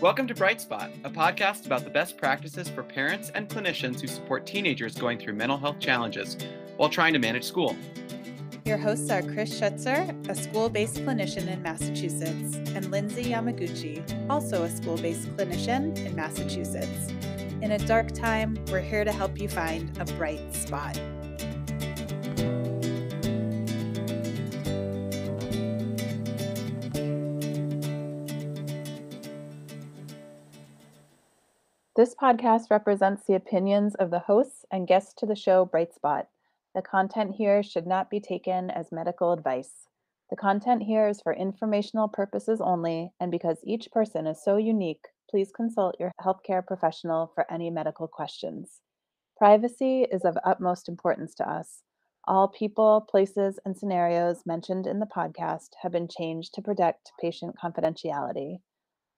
Welcome to BRYT Spot, a podcast about the best practices for parents and clinicians who support teenagers going through mental health challenges while trying to manage school. Your hosts are Chris Schutzer, a school based clinician in Massachusetts, and Lindsey Yamaguchi, also a school based clinician in Massachusetts. In a dark time, we're here to help you find a bright spot. This podcast represents the opinions of the hosts and guests to the show BRYT Spot. The content here should not be taken as medical advice. The content here is for informational purposes only, and because each person is so unique, please consult your healthcare professional for any medical questions. Privacy is of utmost importance to us. All people, places, and scenarios mentioned in the podcast have been changed to protect patient confidentiality.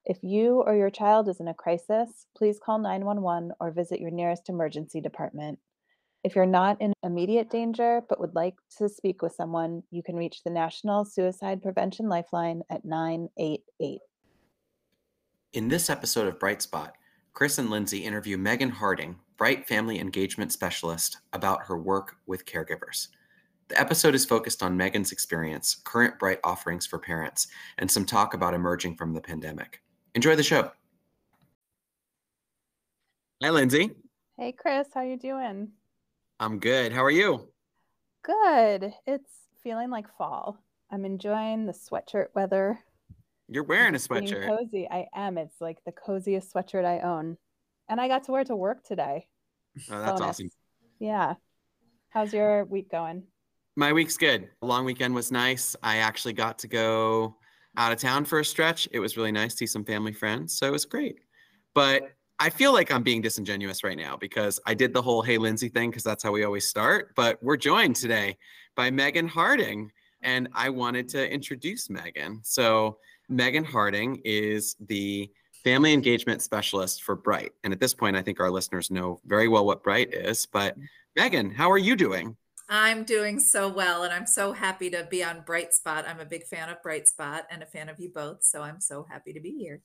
If you or your child is in a crisis, please call 911 or visit your nearest emergency department. If you're not in immediate danger but would like to speak with someone, you can reach the National Suicide Prevention Lifeline at 988. In this episode of BRYT Spot, Chris and Lindsey interview Megan Harding, BRYT Family Engagement Specialist, about her work with caregivers. The episode is focused on Megan's experience, current BRYT offerings for parents, and some talk about emerging from the pandemic. Enjoy the show. Hi, Lindsey. Hey, Chris. How you doing? I'm good. How are you? Good. It's feeling like fall. I'm enjoying the sweatshirt weather. You're wearing a sweatshirt. Cozy. I am. It's like the coziest sweatshirt I own, and I got to wear it to work today. Oh, that's Bonus. awesome. Yeah. How's your week going? My week's good. A long weekend was nice. I actually got to go out of town for a stretch. It was really nice to see some family friends. So it was great. But I feel like I'm being disingenuous right now because I did the whole Hey Lindsey thing because that's how we always start. But we're joined today by Megan Harding. And I wanted to introduce Megan. So, Megan Harding is the family engagement specialist for BRYT. And at this point, I think our listeners know very well what BRYT is. But, mm-hmm. Megan, how are you doing? I'm doing so well, and I'm so happy to be on BRYT Spot. I'm a big fan of BRYT Spot and a fan of you both, so I'm so happy to be here.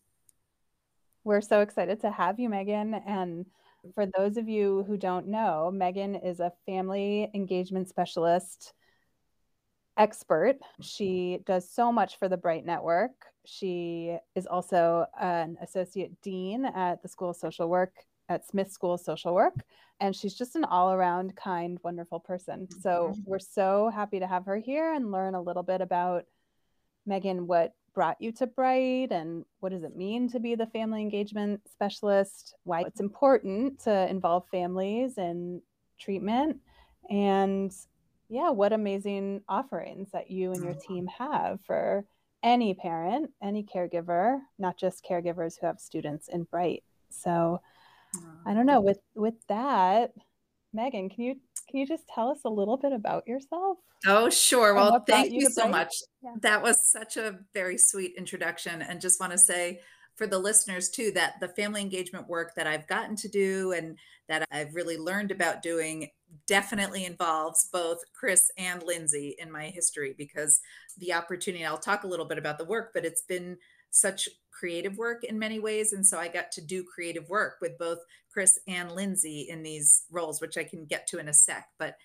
We're so excited to have you, Megan. And for those of you who don't know, Megan is a family engagement specialist expert. She does so much for the BRYT Network. She is also an associate dean at the School of Social Work at Smith School of Social Work and she's just an all around kind, wonderful person. So mm-hmm. we're so happy to have her here and learn a little bit about Megan, what brought you to BRYT and what does it mean to be the family engagement specialist, why it's important to involve families in treatment, and yeah, what amazing offerings that you and your mm-hmm. team have for any parent, any caregiver, not just caregivers who have students in BRYT. So I don't know. With with that, Megan, can you can you just tell us a little bit about yourself? Oh, sure. Well, thank you, you so much. Yeah. That was such a very sweet introduction. And just want to say for the listeners too that the family engagement work that I've gotten to do and that I've really learned about doing definitely involves both Chris and Lindsey in my history because the opportunity, I'll talk a little bit about the work, but it's been such creative work in many ways. And so I got to do creative work with both Chris and Lindsey in these roles, which I can get to in a sec. But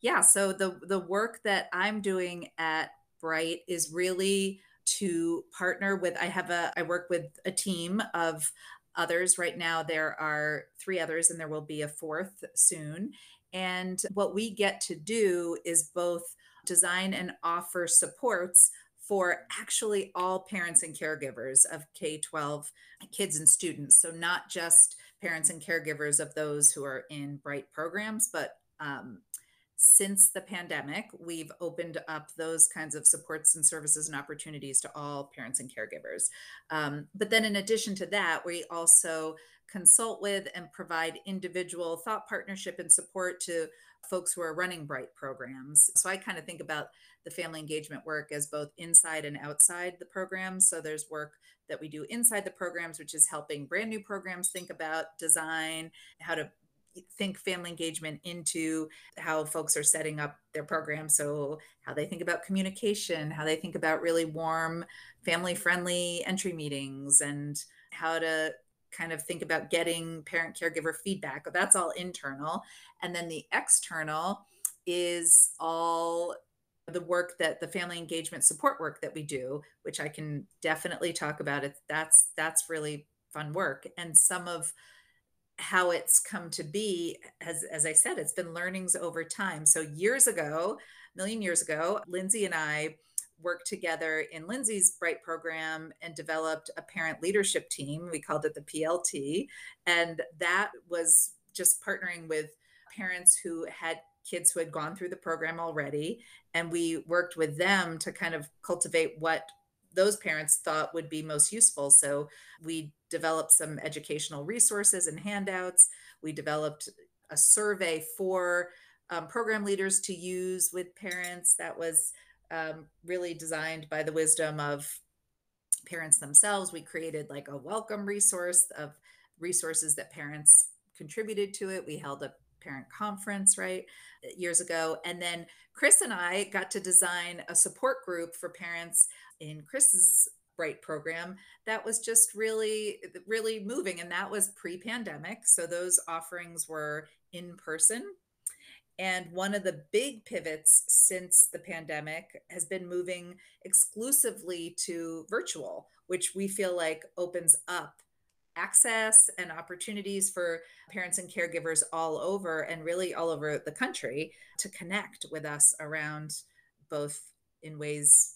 yeah, so the the work that I'm doing at BRYT is really to partner with I have a I work with a team of others right now there are three others and there will be a fourth soon and what we get to do is both design and offer supports for actually all parents and caregivers of K 12 kids and students. So, not just parents and caregivers of those who are in BRYT programs, but um, since the pandemic, we've opened up those kinds of supports and services and opportunities to all parents and caregivers. Um, but then, in addition to that, we also consult with and provide individual thought partnership and support to folks who are running BRYT programs. So I kind of think about the family engagement work as both inside and outside the programs. So there's work that we do inside the programs, which is helping brand new programs think about design, how to think family engagement into how folks are setting up their program so how they think about communication how they think about really warm family friendly entry meetings and how to kind of think about getting parent caregiver feedback. That's all internal. And then the external is all the work that the family engagement support work that we do, which I can definitely talk about it. That's that's really fun work. And some of how it's come to be, as, as I said, it's been learnings over time. So years ago, a million years ago, Lindsey and I worked together in Lindsey's BRYT program and developed a parent leadership team. We called it the PLT. And that was just partnering with parents who had kids who had gone through the program already. And we worked with them to kind of cultivate what those parents thought would be most useful. So we developed some educational resources and handouts. We developed a survey for um, program leaders to use with parents that was um, really designed by the wisdom of parents themselves. We created like a welcome resource of resources that parents contributed to it. We held a parent conference, right, years ago. And then Chris and I got to design a support group for parents in Chris's BRYT program that was just really, really moving. And that was pre pandemic. So those offerings were in person and one of the big pivots since the pandemic has been moving exclusively to virtual, which we feel like opens up access and opportunities for parents and caregivers all over and really all over the country to connect with us around both in ways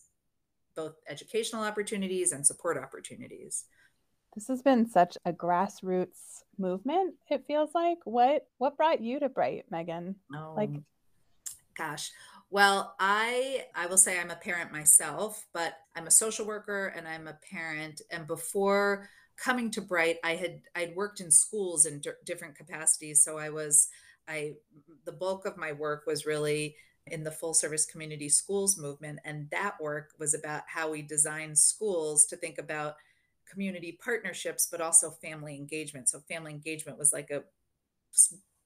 both educational opportunities and support opportunities this has been such a grassroots movement it feels like. What what brought you to BRYT megan? Oh, like um, gosh. Well i i will say i'm a parent myself but i'm a social worker and i'm a parent. And before coming to BRYT i had i'd worked in schools in d- different capacities. So i was i the bulk of my work was really in the full service community schools movement. And that work was about how we design schools to think about community partnerships, but also family engagement. So family engagement was like a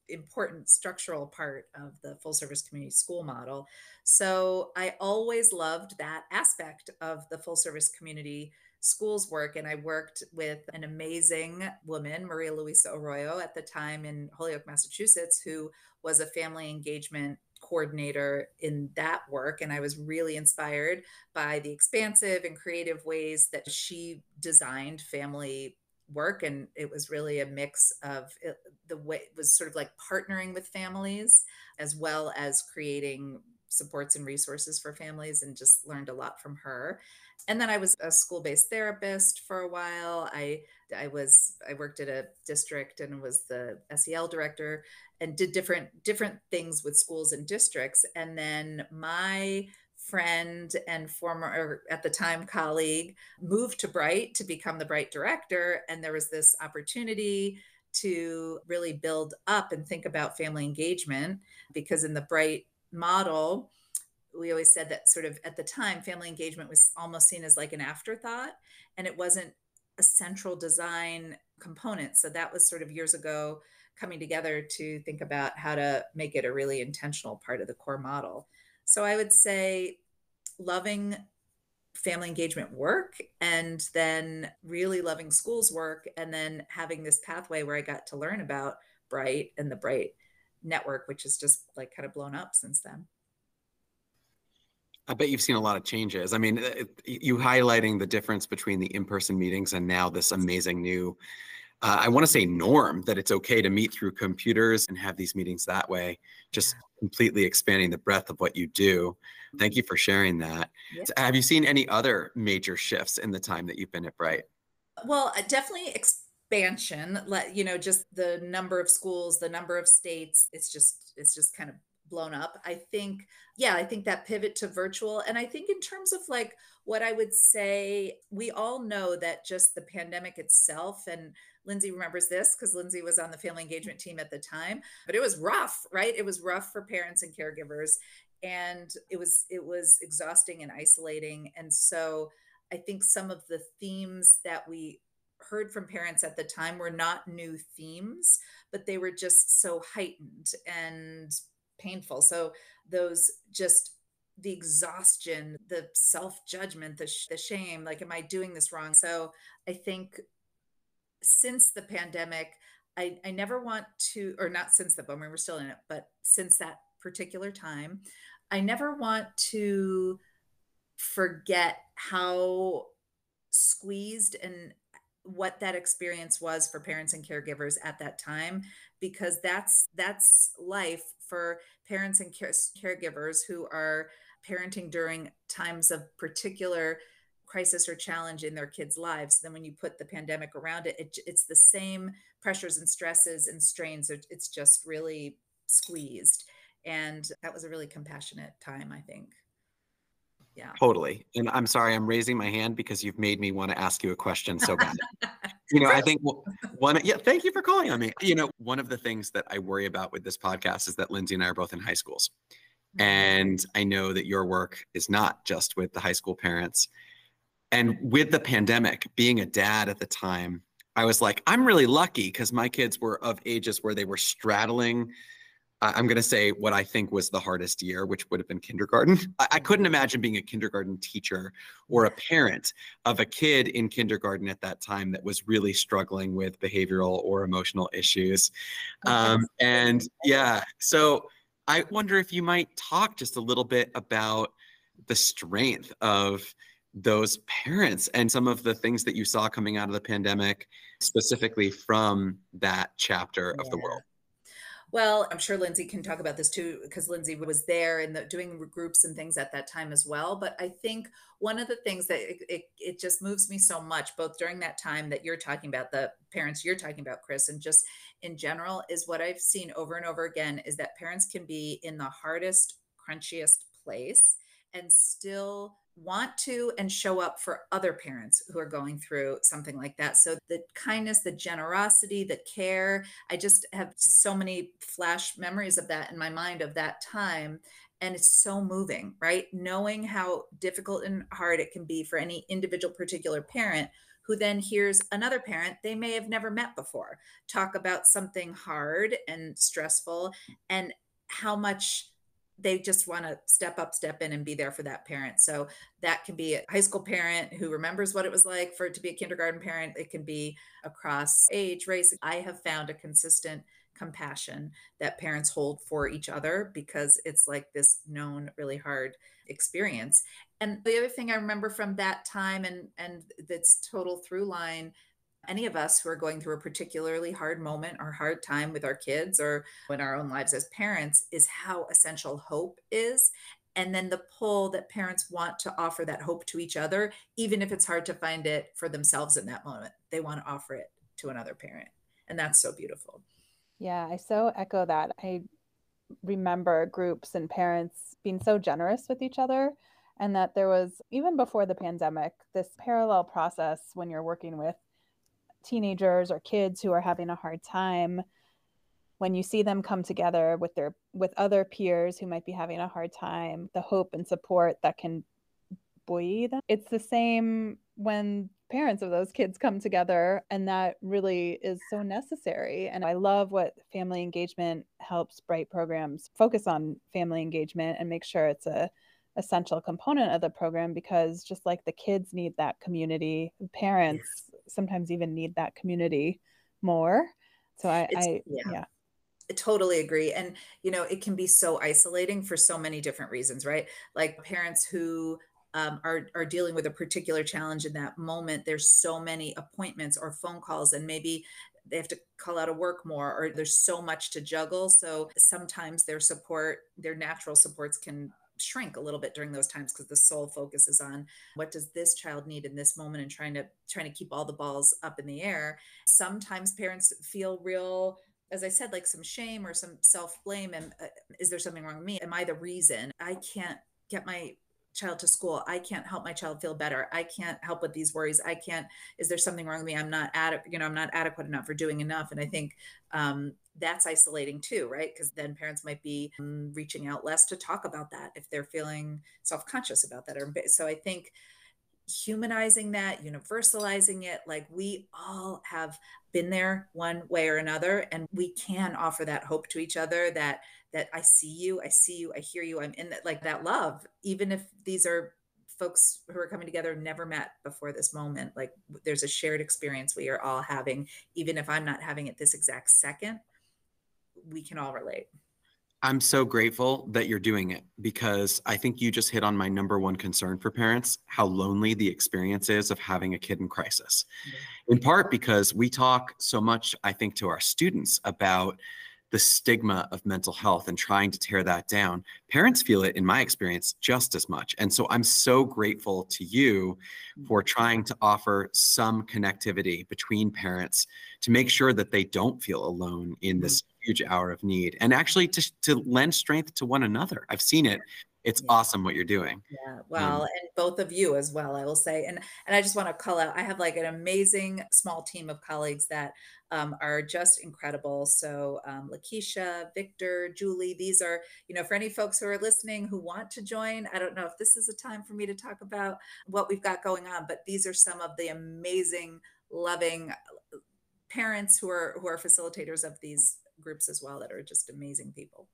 important structural part of the full service community school model. So I always loved that aspect of the full service community schools work. And I worked with an amazing woman, Maria Luisa Arroyo, at the time in Holyoke, Massachusetts, who was a family engagement coordinator in that work. And I was really inspired by the expansive and creative ways that she designed family work. And it was really a mix of it, the way it was sort of like partnering with families as well as creating supports and resources for families and just learned a lot from her. And then i was a school-based therapist for a while. I i was i worked at a district and was the sel director and did different different things with schools and districts. And then my friend and former at the time colleague moved to BRYT to become the BRYT director. And there was this opportunity to really build up and think about family engagement because in the BRYT model we always said that sort of at the time family engagement was almost seen as like an afterthought and it wasn't a central design component so that was sort of years ago coming together to think about how to make it a really intentional part of the core model. So I would say loving family engagement work and then really loving schools work and then having this pathway where I got to learn about BRYT and the BRYT network, which has just like kind of blown up since then. I bet you've seen a lot of changes. I mean, you highlighting the difference between the in-person meetings and now this amazing new uh, I want to say norm that it's okay to meet through computers and have these meetings that way, just completely expanding the breadth of what you do. Thank you for sharing that. Yeah. Have you seen any other major shifts in the time that you've been at BRYT? Well, uh, definitely expansion. Let you know, just the number of schools, the number of states. It's just it's just kind of blown up. I think, yeah, I think that pivot to virtual. And I think in terms of like what I would say, we all know that just the pandemic itself and Lindsey remembers this because Lindsey was on the family engagement team at the time, but it was rough, right? It was rough for parents and caregivers and it was it was exhausting and isolating and so I think some of the themes that we heard from parents at the time were not new themes, but they were just so heightened and painful. So those just the exhaustion, the self judgment, the, sh- the shame like, am I doing this wrong? So I think since the pandemic, I, I never want to, or not since the, mean, we're still in it, but since that particular time, I never want to forget how squeezed and what that experience was for parents and caregivers at that time because that's that's life for parents and care, caregivers who are parenting during times of particular crisis or challenge in their kids' lives. Then when you put the pandemic around it, it it's the same pressures and stresses and strains. It's just really squeezed. And that was a really compassionate time, I think. Yeah. Totally. And I'm sorry, I'm raising my hand because you've made me want to ask you a question so bad. you know, I think one, yeah, thank you for calling on me. You know, one of the things that I worry about with this podcast is that Lindsey and I are both in high schools. Mm-hmm. And I know that your work is not just with the high school parents. And with the pandemic, being a dad at the time, I was like, I'm really lucky because my kids were of ages where they were straddling I'm going to say what I think was the hardest year, which would have been kindergarten. I, couldn't imagine being a kindergarten teacher or a parent of a kid in kindergarten at that time that was really struggling with behavioral or emotional issues. Um, and yeah, so I wonder if you might talk just a little bit about the strength of those parents and some of the things that you saw coming out of the pandemic, specifically from that chapter of the world. Well, I'm sure Lindsey can talk about this too, because Lindsey was there and doing groups and things at that time as well. But I think one of the things that it, it, it just moves me so much, both during that time that you're talking about, the parents you're talking about, Chris, and just in general, is what I've seen over and over again is that parents can be in the hardest, crunchiest place and still want to and show up for other parents who are going through something like that. So the kindness, the generosity, the care, I just have so many flash memories of that in my mind of that time. And it's so moving, right? Knowing how difficult and hard it can be for any individual particular parent who then hears another parent they may have never met before talk about something hard and stressful and how much they just want to step up, step in, and be there for that parent. So that can be a high school parent who remembers what it was like for it to be a kindergarten parent. It can be across age, race. I have found a consistent compassion that parents hold for each other because it's like this known really hard experience. And the other thing I remember from that time and and that's total through line any of us who are going through a particularly hard moment or hard time with our kids or in our own lives as parents is how essential hope is. And then the pull that parents want to offer that hope to each other even if it's hard to find it for themselves in that moment they want to offer it to another parent. And that's so beautiful. Yeah i so echo that. I remember groups and parents being so generous with each other and that there was even before the pandemic this parallel process when you're working with teenagers or kids who are having a hard time when you see them come together with their with other peers who might be having a hard time the hope and support that can buoy them it's the same when parents of those kids come together and that really is so necessary and i love what family engagement helps BRYT programs focus on family engagement and make sure it's a essential component of the program because just like the kids need that community parents. Sometimes even need that community more. So i, I yeah. yeah. I totally agree. And you know it can be so isolating for so many different reasons right? Like parents who um, are, are dealing with a particular challenge in that moment there's so many appointments or phone calls and maybe they have to call out of work more or there's so much to juggle. So sometimes their support their natural supports can shrink a little bit during those times because the sole focus is on what does this child need in this moment and trying to trying to keep all the balls up in the air. Sometimes parents feel real as i said like some shame or some self blame and uh, is there something wrong with me? Am i the reason? I can't get my child to school i can't help my child feel better. I can't help with these worries. I can't is there something wrong with me? I'm not adequate you know i'm not adequate enough for doing enough. And i think um, that's isolating too right? Because then parents might be um, reaching out less to talk about that if they're feeling self-conscious about that or so i think humanizing that universalizing it like we all have been there one way or another and we can offer that hope to each other that that I see you, I see you, I hear you, I'm in that like that love, even if these are folks who are coming together never met before this moment. Like there's a shared experience we are all having, even if I'm not having it this exact second, we can all relate. I'm so grateful that you're doing it because I think you just hit on my number one concern for parents how lonely the experience is of having a kid in crisis. In part because we talk so much, I think, to our students about the stigma of mental health and trying to tear that down. Parents feel it, in my experience, just as much. And so I'm so grateful to you for mm-hmm. trying to offer some connectivity between parents to make sure that they don't feel alone in this mm-hmm. huge hour of need and actually to, to lend strength to one another. I've seen it it's yeah. awesome what you're doing. Yeah. Well, um, and both of you as well, I will say. And and I just want to call out, I have like an amazing small team of colleagues that um, are just incredible. So um, Lakeisha, Victor, Julie, these are, you know, for any folks who are listening who want to join, I don't know if this is a time for me to talk about what we've got going on, but these are some of the amazing, loving uh, parents who are who are facilitators of these groups as well that are just amazing people.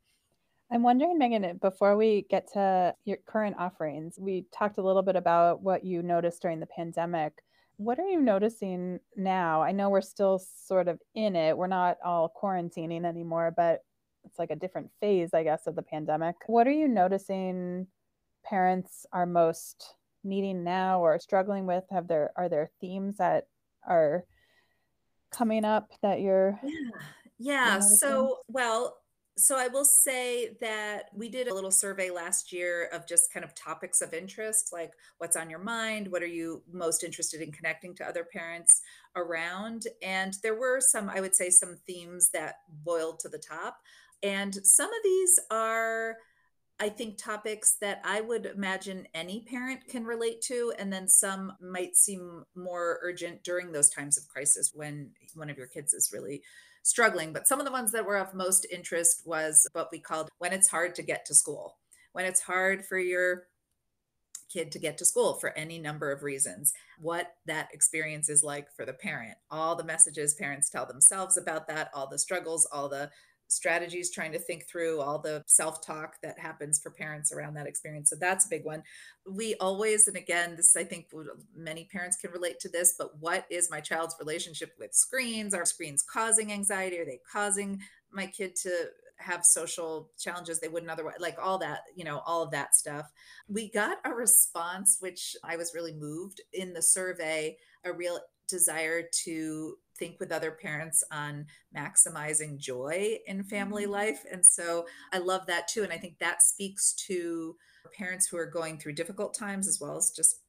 I'm wondering, Megan, eh, before we get to your current offerings, we talked a little bit about what you noticed during the pandemic. What are you noticing now? I know we're still sort of in it. We're not all quarantining anymore, but it's like a different phase, I guess, of the pandemic. What are you noticing parents are most needing now or struggling with? Have there are there themes that are coming up that you're Yeah. Yeah. So, well, so I will say that we did a little survey last year of just kind of topics of interest, like what's on your mind, what are you most interested in connecting to other parents around, and there were some, I would say, some themes that boiled to the top, and some of these are. I think topics that I would imagine any parent can relate to, and then some might seem more urgent during those times of crisis when one of your kids is really struggling. But some of the ones that were of most interest was what we called when it's hard to get to school, when it's hard for your kid to get to school for any number of reasons, what that experience is like for the parent, all the messages parents tell themselves about that, all the struggles, all the strategies trying to think through all the self-talk that happens for parents around that experience. So that's a big one. We always and again this i think many parents can relate to this but what is my child's relationship with screens? Are screens causing anxiety? Are they causing my kid to have social challenges they wouldn't otherwise like all that you know all of that stuff? We got a response which i was really moved in the survey a real desire to think with other parents on maximizing joy in family mm-hmm. life. And so I love that too. And I think that speaks to parents who are going through difficult times as well as just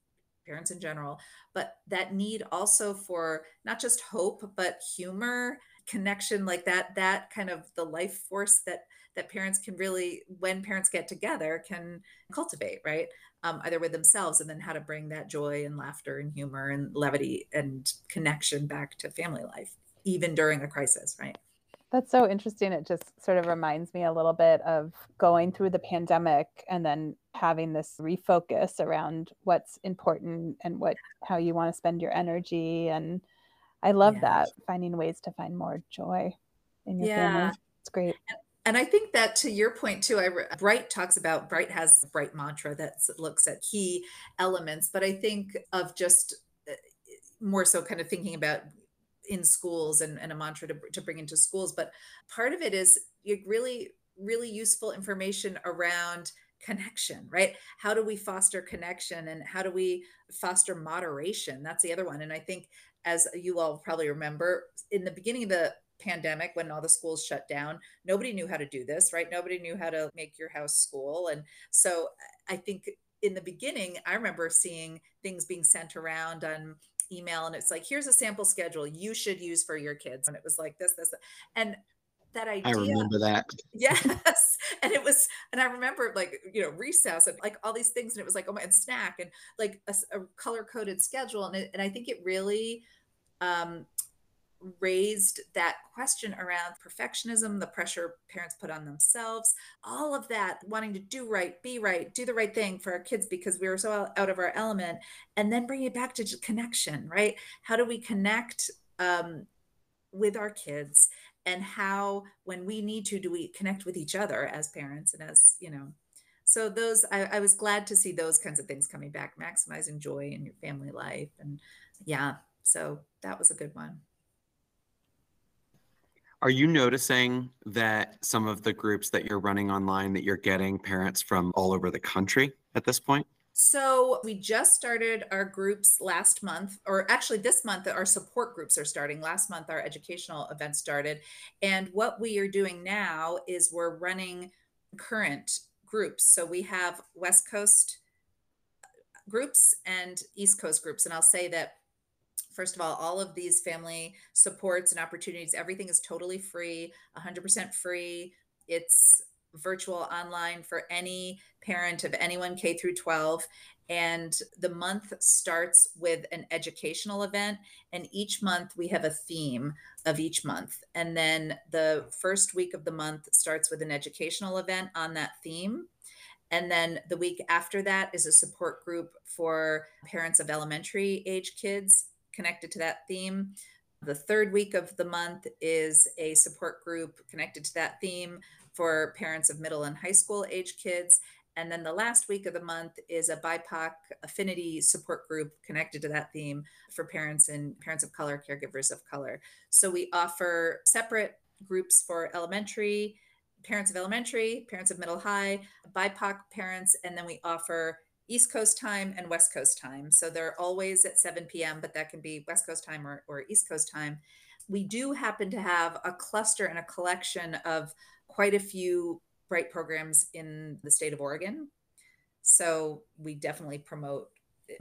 parents in general, but that need also for not just hope, but humor, connection like that, that kind of the life force that that parents can really when parents get together can cultivate right um, either with themselves and then how to bring that joy and laughter and humor and levity and connection back to family life, even during a crisis, right? That's so interesting. It just sort of reminds me a little bit of going through the pandemic and then having this refocus around what's important and what how you want to spend your energy. And I love that finding ways to find more joy in your yeah. family. It's great. And I think that to your point too, I, BRYT talks about BRYT has a BRYT mantra that looks at key elements, but I think of just uh, more so kind of thinking about in schools and, and a mantra to, to bring into schools. But part of it is really, really useful information around connection, right? How do we foster connection and how do we foster moderation? That's the other one. And I think, as you all probably remember, in the beginning of the pandemic when all the schools shut down nobody knew how to do this right nobody knew how to make your house school and so i think in the beginning i remember seeing things being sent around on email and it's like here's a sample schedule you should use for your kids and it was like this this and that idea. I remember that. Yes. And it was, and I remember like, you know, recess and like all these things. And it was like, oh my, and snack and like a, a color coded schedule. And, it, and I think it really um, raised that question around perfectionism, the pressure parents put on themselves, all of that, wanting to do right, be right, do the right thing for our kids because we were so out of our element, and then bring it back to connection, right? How do we connect um, with our kids? And how, when we need to, do we connect with each other as parents and as, you know, so those I, I was glad to see those kinds of things coming back maximizing joy in your family life and yeah so that was a good one are you noticing that some of the groups that you're running online that you're getting parents from all over the country at this point? So we just started our groups last month, or actually this month, our support groups are starting. Last month, our educational event started. And what we are doing now is we're running current groups. So we have West Coast groups and East Coast groups. And I'll say that first of all, all of these family supports and opportunities, everything is totally free, 100% free. It's virtual online for any parent of anyone K through 12. And the month starts with an educational event. And each month we have a theme of each month. And then the first week of the month starts with an educational event on that theme. And then the week after that is a support group for parents of elementary age kids connected to that theme. The third week of the month is a support group connected to that theme for parents of middle and high school age kids. And then the last week of the month is a BIPOC affinity support group connected to that theme for parents and parents of color, caregivers of color. So we offer separate groups for elementary, parents of elementary, parents of middle high, BIPOC parents, and then we offer East Coast time and West Coast time. So they're always at 7 p.m., but that can be West Coast time or, or East Coast time. We do happen to have a cluster and a collection of quite a few BRYT programs in the state of Oregon. So we definitely promote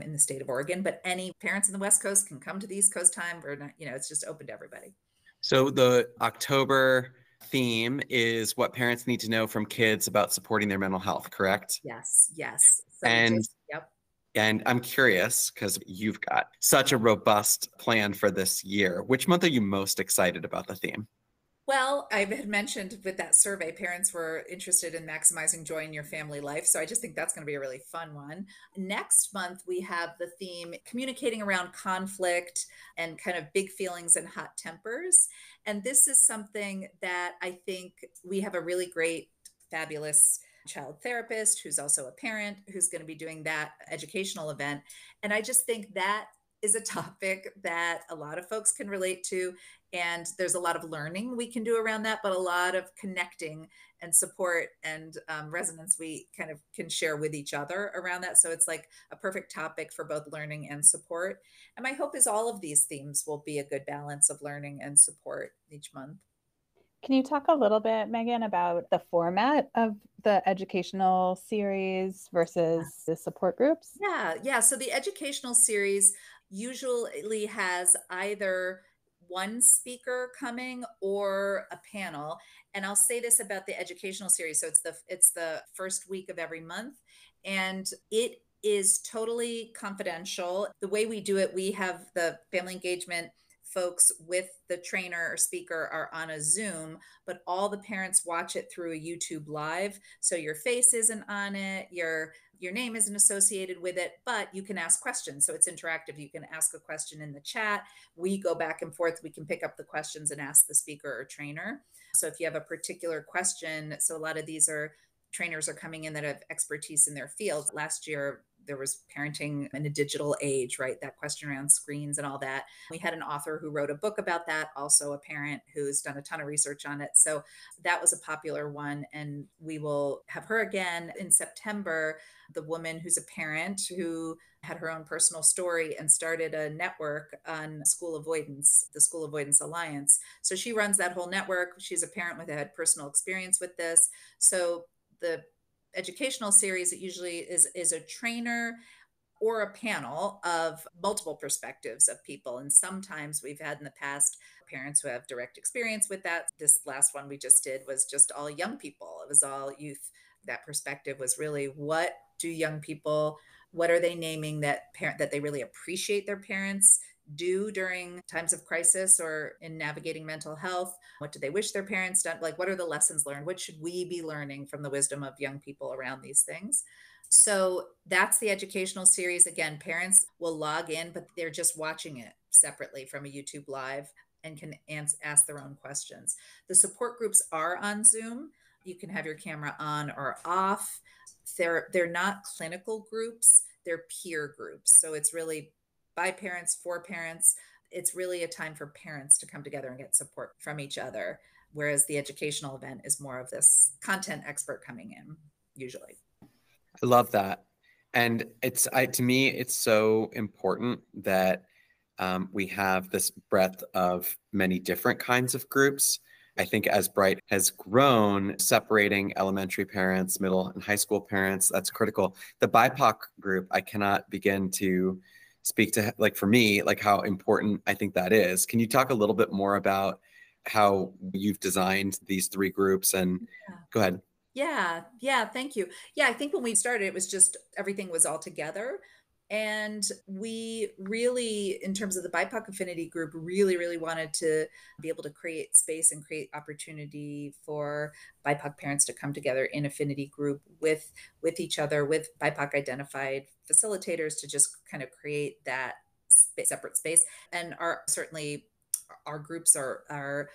in the state of Oregon, but any parents in the West Coast can come to the East Coast time or not, you know, it's just open to everybody. So the October theme is what parents need to know from kids about supporting their mental health, correct? Yes, yes. So and just, yep. And I'm curious because you've got such a robust plan for this year. Which month are you most excited about the theme? Well, I had mentioned with that survey, parents were interested in maximizing joy in your family life. So I just think that's going to be a really fun one. Next month, we have the theme communicating around conflict and kind of big feelings and hot tempers. And this is something that I think we have a really great, fabulous child therapist who's also a parent who's going to be doing that educational event. And I just think that is a topic that a lot of folks can relate to. And there's a lot of learning we can do around that, but a lot of connecting and support and um, resonance we kind of can share with each other around that. So it's like a perfect topic for both learning and support. And my hope is all of these themes will be a good balance of learning and support each month. Can you talk a little bit, Megan, about the format of the educational series versus the support groups? Yeah, yeah. So the educational series usually has either one speaker coming or a panel. And i'll say this about the educational series. So it's the it's the first week of every month. And it is totally confidential. The way we do it we have the family engagement folks with the trainer or speaker are on a Zoom, but all the parents watch it through a YouTube live. So your face isn't on it, your your name isn't associated with it, but you can ask questions. So it's interactive. You can ask a question in the chat. We go back and forth. We can pick up the questions and ask the speaker or trainer. So if you have a particular question, so a lot of these are trainers are coming in that have expertise in their field. Last year, there was parenting in a digital age, right? That question around screens and all that. We had an author who wrote a book about that, also a parent who's done a ton of research on it. So that was a popular one. And we will have her again in September. The woman who's a parent who had her own personal story and started a network on school avoidance, the School Avoidance Alliance. So she runs that whole network. She's a parent with had personal experience with this. So the educational series, it usually is is a trainer or a panel of multiple perspectives of people. And sometimes we've had in the past parents who have direct experience with that. This last one we just did was just all young people. It was all youth. That perspective was really what do young people, what are they naming that parent that they really appreciate their parents do during times of crisis or in navigating mental health? What do they wish their parents done? Like, what are the lessons learned? What should we be learning from the wisdom of young people around these things? So that's the educational series. Again, parents will log in, but they're just watching it separately from a YouTube live and can ask their own questions. The support groups are on Zoom. You can have your camera on or off they're they're not clinical groups, they're peer groups. So it's really by parents for parents. It's really a time for parents to come together and get support from each other. Whereas the educational event is more of this content expert coming in, usually. I love that. And it's I, to me, it's so important that um, we have this breadth of many different kinds of groups. I think as BRYT has grown, separating elementary parents, middle and high school parents, that's critical. The BIPOC group, I cannot begin to speak to, like for me, like how important I think that is. Can you talk a little bit more about how you've designed these three groups? And yeah. go ahead. Yeah, yeah, thank you. Yeah, I think when we started, it was just everything was all together. And we really, in terms of the BIPOC affinity group, really, really wanted to be able to create space and create opportunity for BIPOC parents to come together in affinity group with with each other, with BIPOC identified facilitators to just kind of create that separate space. And our certainly our groups are are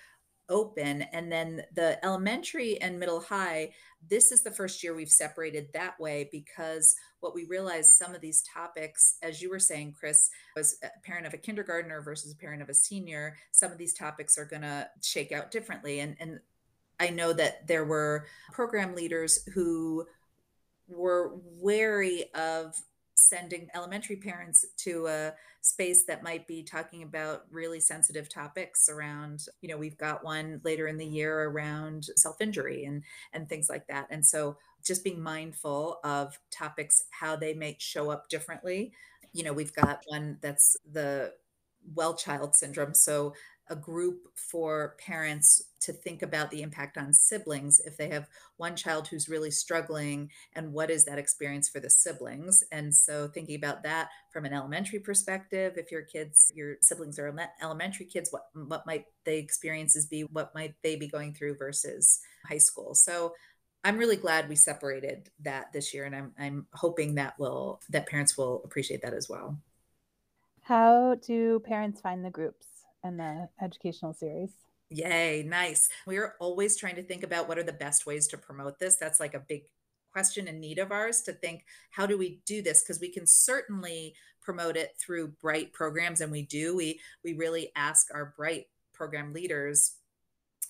open and then the elementary and middle high this is the first year we've separated that way because what we realized some of these topics as you were saying chris was a parent of a kindergartner versus a parent of a senior some of these topics are going to shake out differently. And and i know that there were program leaders who were wary of sending elementary parents to a space that might be talking about really sensitive topics around you know we've got one later in the year around self-injury and and things like that. And so just being mindful of topics how they may show up differently. You know we've got one that's the well child syndrome. So a group for parents to think about the impact on siblings if they have one child who's really struggling and what is that experience for the siblings and so thinking about that from an elementary perspective if your kids your siblings are elementary kids what what might the experiences be what might they be going through versus high school so I'm really glad we separated that this year and I'm I'm hoping that will that parents will appreciate that as well. How do parents find the groups? And the educational series. Yay, nice. We're always trying to think about what are the best ways to promote this. That's like a big question and need of ours to think how do we do this because we can certainly promote it through BRYT programs and we do we we really ask our BRYT program leaders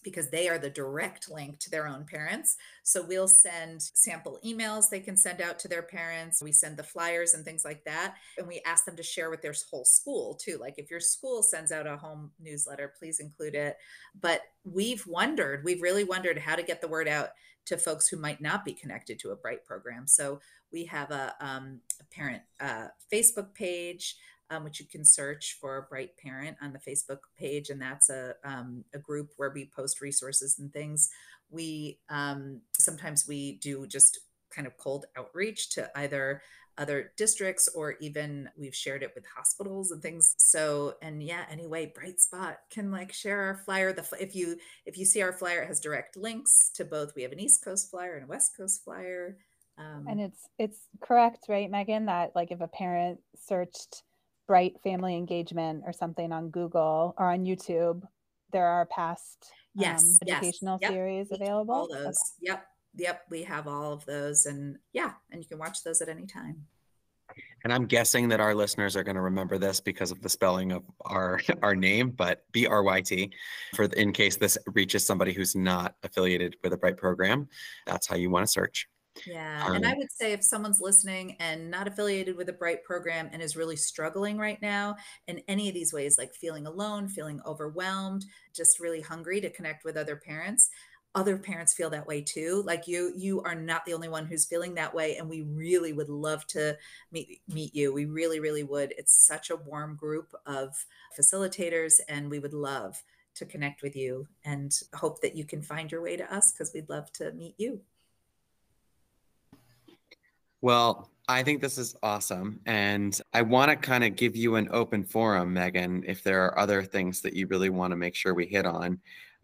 because they are the direct link to their own parents. So we'll send sample emails they can send out to their parents. We send the flyers and things like that. And we ask them to share with their whole school too. Like if your school sends out a home newsletter, please include it. But we've wondered, we've really wondered how to get the word out to folks who might not be connected to a BRYT program. So we have a, um, a parent uh, Facebook page um, which you can search for BRYT Parent on the Facebook page, and that's a um, a group where we post resources and things. We um, sometimes we do just kind of cold outreach to either other districts or even we've shared it with hospitals and things. So and yeah anyway BRYT spot can like share our flyer. The if you if you see our flyer it has direct links to both. We have an east coast flyer and a west coast flyer um, and it's it's correct right megan that like if a parent searched BRYT Family Engagement or something on Google or on YouTube, there are past yes, um, educational yes. Yep. series available. All those. Okay. Yep. Yep. We have all of those. And yeah, and you can watch those at any time. And I'm guessing that our listeners are going to remember this because of the spelling of our our name, but B R Y T, for in case this reaches somebody who's not affiliated with a BRYT program, that's how you want to search. Yeah. Um, and I would say if someone's listening and not affiliated with a BRYT program and is really struggling right now in any of these ways, like feeling alone, feeling overwhelmed, just really hungry to connect with other parents, other parents feel that way too like you you are not the only one who's feeling that way and we really would love to meet meet you we really really would it's such a warm group of facilitators and we would love to connect with you and hope that you can find your way to us because we'd love to meet you well, I think this is awesome. And I want to kind of give you an open forum, Megan, if there are other things that you really want to make sure we hit on.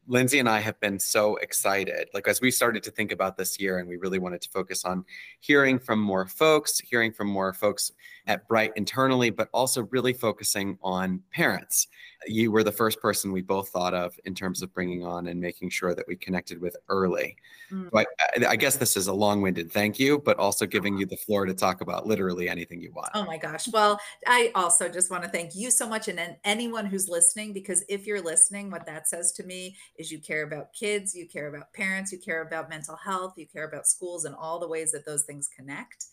Lindsey and I have been so excited. Like, as we started to think about this year, and we really wanted to focus on hearing from more folks, hearing from more folks at BRYT internally, but also really focusing on parents. You were the first person we both thought of in terms of bringing on and making sure that we connected with early. Mm. So I, I, guess this is a long winded thank you, but also giving you the floor to talk about literally anything you want. Oh my gosh. Well, I also just want to thank you so much and anyone who's listening, because if you're listening, what that says to me is you care about kids, you care about parents, you care about mental health, you care about schools and all the ways that those things connect.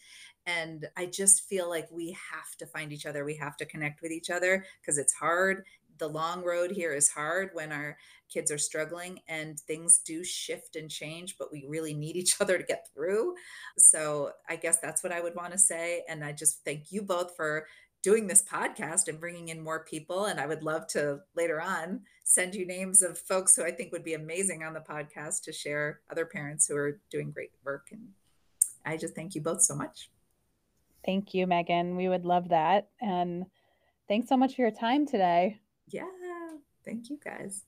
And I just feel like we have to find each other. We have to connect with each other because it's hard. The long road here is hard when our kids are struggling and things do shift and change, but we really need each other to get through. So I guess that's what I would want to say. And I just thank you both for doing this podcast and bringing in more people. And I would love to later on send you names of folks who I think would be amazing on the podcast to share other parents who are doing great work. And I just thank you both so much. Thank you, Megan. We would love that. And thanks so much for your time today. Yeah. Thank you, guys.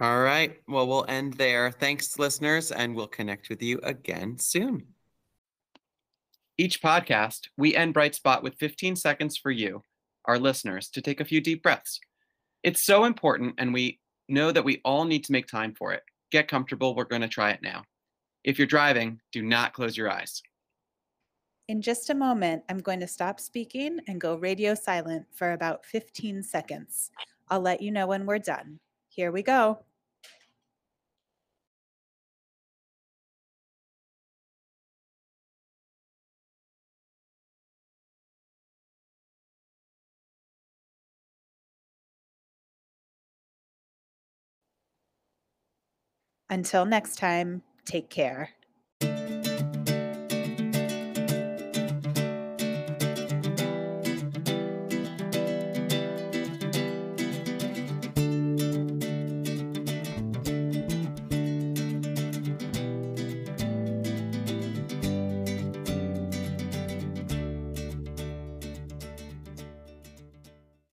All right. Well, we'll end there. Thanks, listeners, and we'll connect with you again soon. Each podcast, we end BRYT Spot with 15 seconds for you, our listeners, to take a few deep breaths. It's so important, and we know that we all need to make time for it. Get comfortable. We're going to try it now. If you're driving, do not close your eyes. In just a moment, I'm going to stop speaking and go radio silent for about 15 seconds. I'll let you know when we're done. Here we go. Until next time, take care.